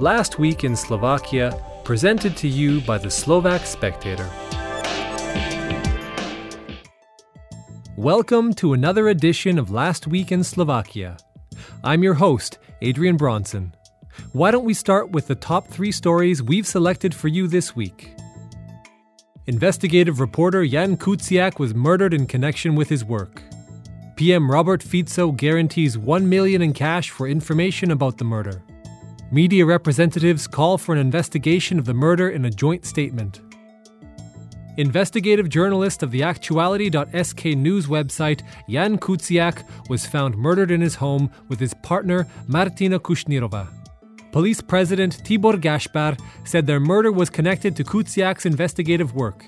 Last Week in Slovakia, presented to you by the Slovak Spectator. Welcome to another edition of Last Week in Slovakia. I'm your host, Adrian Bronson. Why don't we start with the top three stories we've selected for you this week? Investigative reporter Jan Kuciak was murdered in connection with his work. PM Robert Fico guarantees 1 million in cash for information about the murder. Media representatives call for an investigation of the murder in a joint statement. Investigative journalist of the Aktuality.sk news website, Jan Kuciak, was found murdered in his home with his partner, Martina Kušnírová. Police President Tibor Gašpar said their murder was connected to Kuciak's investigative work.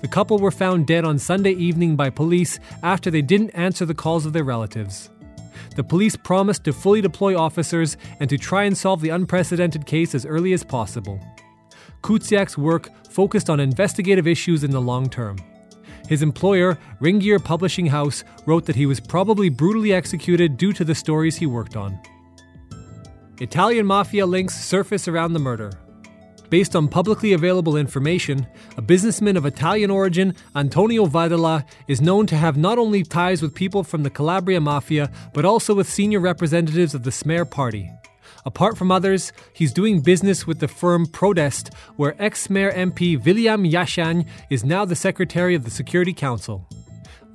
The couple were found dead on Sunday evening by police after they didn't answer the calls of their relatives the police promised to fully deploy officers and to try and solve the unprecedented case as early as possible. Kuciak's work focused on investigative issues in the long term. His employer, Ringier Publishing House, wrote that he was probably brutally executed due to the stories he worked on. Italian mafia links surface around the murder. Based on publicly available information, a businessman of Italian origin, Antonio Vadala, is known to have not only ties with people from the Calabria Mafia, but also with senior representatives of the Smer party. Apart from others, he's doing business with the firm Prodest, where ex Smer MP William Jasaň is now the secretary of the Security Council.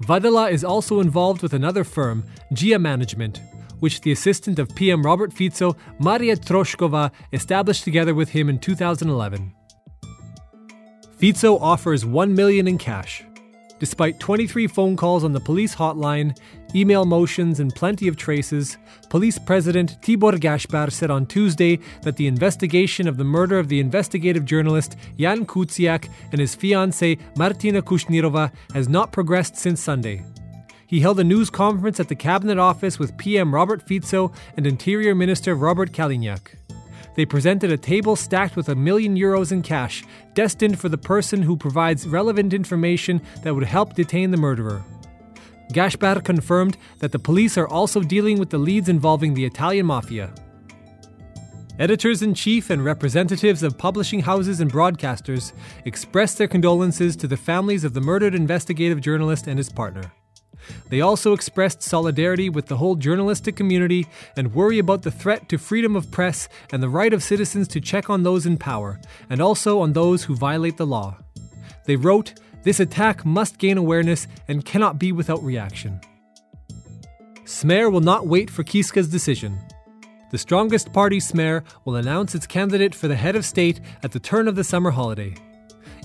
Vadala is also involved with another firm, Gia Management, which the assistant of PM Robert Fico, Maria Trošková, established together with him in 2011. Fico offers 1 million in cash. Despite 23 phone calls on the police hotline, email motions, and plenty of traces, Police President Tibor Gašpar said on Tuesday that the investigation of the murder of the investigative journalist Jan Kuciak and his fiancée Martina Kušnírová has not progressed since Sunday. He held a news conference at the Cabinet Office with PM Robert Fico and Interior Minister Robert Kaliňák. They presented a table stacked with a million euros in cash, destined for the person who provides relevant information that would help detain the murderer. Gašpar confirmed that the police are also dealing with the leads involving the Italian mafia. Editors in chief and representatives of publishing houses and broadcasters expressed their condolences to the families of the murdered investigative journalist and his partner. They also expressed solidarity with the whole journalistic community and worry about the threat to freedom of press and the right of citizens to check on those in power, and also on those who violate the law. They wrote, This attack must gain awareness and cannot be without reaction. Smer will not wait for Kiska's decision. The strongest party, Smer, will announce its candidate for the head of state at the turn of the summer holiday.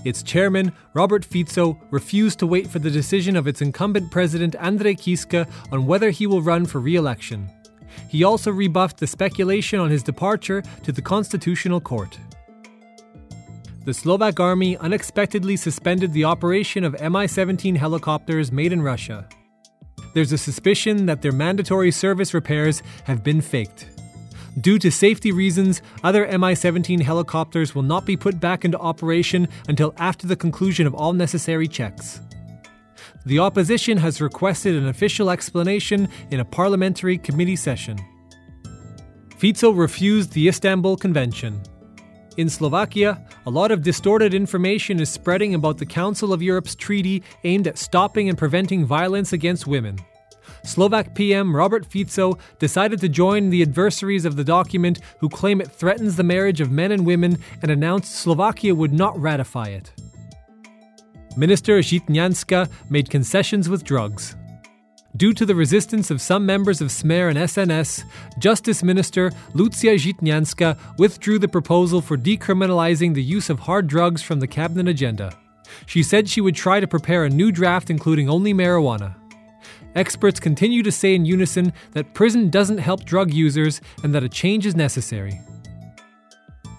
Its chairman, Robert Fico, refused to wait for the decision of its incumbent president, Andrej Kiska, on whether he will run for re election. He also rebuffed the speculation on his departure to the Constitutional Court. The Slovak army unexpectedly suspended the operation of Mi 17 helicopters made in Russia. There's a suspicion that their mandatory service repairs have been faked. Due to safety reasons, other Mi 17 helicopters will not be put back into operation until after the conclusion of all necessary checks. The opposition has requested an official explanation in a parliamentary committee session. Fico refused the Istanbul Convention. In Slovakia, a lot of distorted information is spreading about the Council of Europe's treaty aimed at stopping and preventing violence against women. Slovak PM Robert Fico decided to join the adversaries of the document who claim it threatens the marriage of men and women and announced Slovakia would not ratify it. Minister Žitňanská made concessions with drugs. Due to the resistance of some members of Smer and SNS, Justice Minister Lucia Žitňanská withdrew the proposal for decriminalizing the use of hard drugs from the cabinet agenda. She said she would try to prepare a new draft including only marijuana. Experts continue to say in unison that prison doesn't help drug users and that a change is necessary.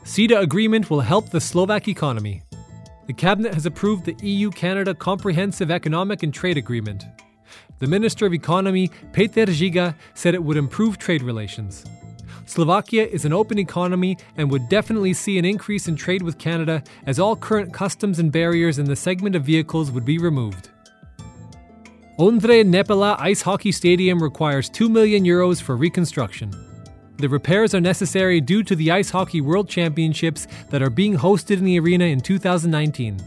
CETA agreement will help the Slovak economy. The cabinet has approved the EU Canada Comprehensive Economic and Trade Agreement. The Minister of Economy, Peter Žiga, said it would improve trade relations. Slovakia is an open economy and would definitely see an increase in trade with Canada as all current customs and barriers in the segment of vehicles would be removed. Ondrej Nepela Ice Hockey Stadium requires 2 million euros for reconstruction. The repairs are necessary due to the Ice Hockey World Championships that are being hosted in the arena in 2019.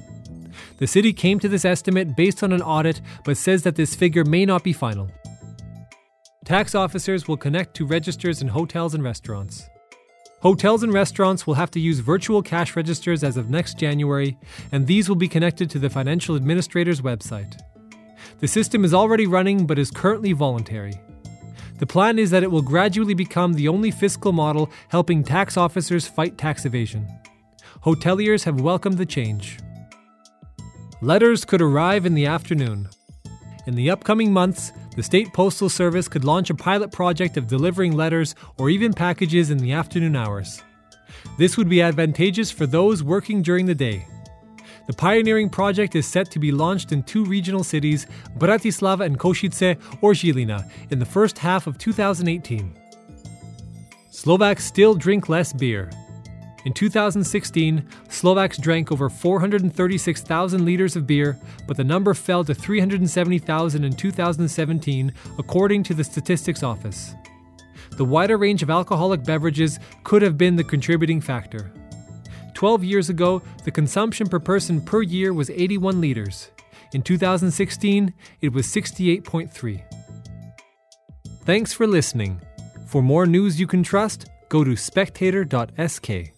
The city came to this estimate based on an audit, but says that this figure may not be final. Tax officers will connect to registers in hotels and restaurants. Hotels and restaurants will have to use virtual cash registers as of next January, and these will be connected to the financial administrator's website. The system is already running but is currently voluntary. The plan is that it will gradually become the only fiscal model helping tax officers fight tax evasion. Hoteliers have welcomed the change. Letters could arrive in the afternoon. In the upcoming months, the State Postal Service could launch a pilot project of delivering letters or even packages in the afternoon hours. This would be advantageous for those working during the day. The pioneering project is set to be launched in two regional cities, Bratislava and Košice or Žilina, in the first half of 2018. Slovaks still drink less beer. In 2016, Slovaks drank over 436,000 liters of beer, but the number fell to 370,000 in 2017, according to the Statistics Office. The wider range of alcoholic beverages could have been the contributing factor. 12 years ago, the consumption per person per year was 81 liters. In 2016, it was 68.3. Thanks for listening. For more news you can trust, go to spectator.sk.